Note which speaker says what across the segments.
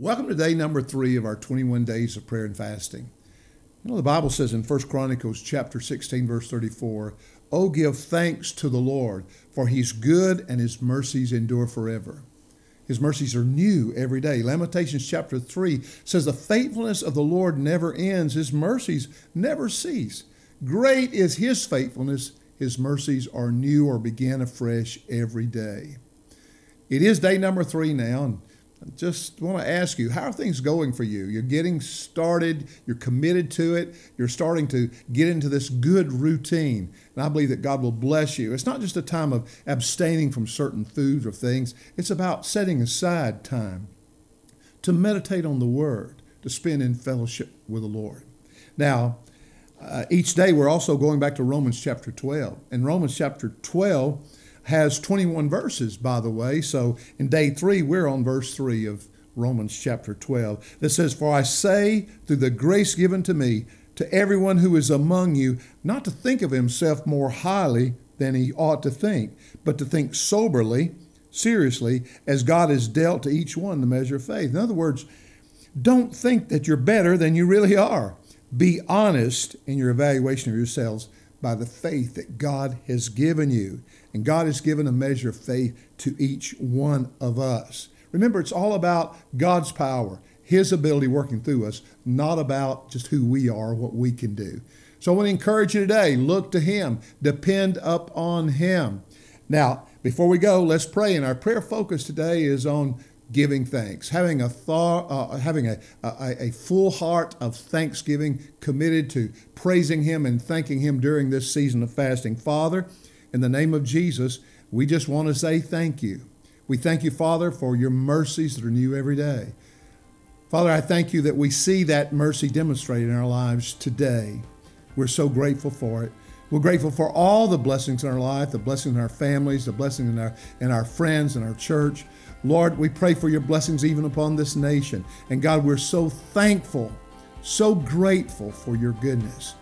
Speaker 1: Welcome to day number three of our 21 days of prayer and fasting. You know, the Bible says in 1 Chronicles chapter 16, verse 34, Oh, give thanks to the Lord, for he's good and his mercies endure forever. His mercies are new every day. Lamentations chapter 3 says, The faithfulness of the Lord never ends, his mercies never cease. Great is his faithfulness, his mercies are new or begin afresh every day. It is day number three now, and just want to ask you, how are things going for you? You're getting started, you're committed to it, you're starting to get into this good routine. And I believe that God will bless you. It's not just a time of abstaining from certain foods or things, it's about setting aside time to meditate on the Word, to spend in fellowship with the Lord. Now, uh, each day we're also going back to Romans chapter 12. In Romans chapter 12, has 21 verses, by the way. So in day three, we're on verse three of Romans chapter 12 that says, For I say, through the grace given to me, to everyone who is among you, not to think of himself more highly than he ought to think, but to think soberly, seriously, as God has dealt to each one the measure of faith. In other words, don't think that you're better than you really are. Be honest in your evaluation of yourselves by the faith that God has given you. And God has given a measure of faith to each one of us. Remember, it's all about God's power, His ability working through us, not about just who we are, what we can do. So I want to encourage you today look to Him, depend up on Him. Now, before we go, let's pray. And our prayer focus today is on giving thanks, having a thought, uh, having a, a, a full heart of thanksgiving, committed to praising Him and thanking Him during this season of fasting. Father, in the name of Jesus, we just want to say thank you. We thank you, Father, for your mercies that are new every day. Father, I thank you that we see that mercy demonstrated in our lives today. We're so grateful for it. We're grateful for all the blessings in our life, the blessings in our families, the blessings in our, in our friends, in our church. Lord, we pray for your blessings even upon this nation. And God, we're so thankful, so grateful for your goodness.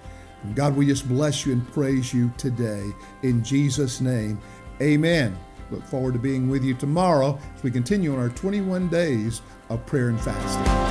Speaker 1: And God, we just bless you and praise you today. In Jesus' name, amen. Look forward to being with you tomorrow as we continue on our 21 days of prayer and fasting.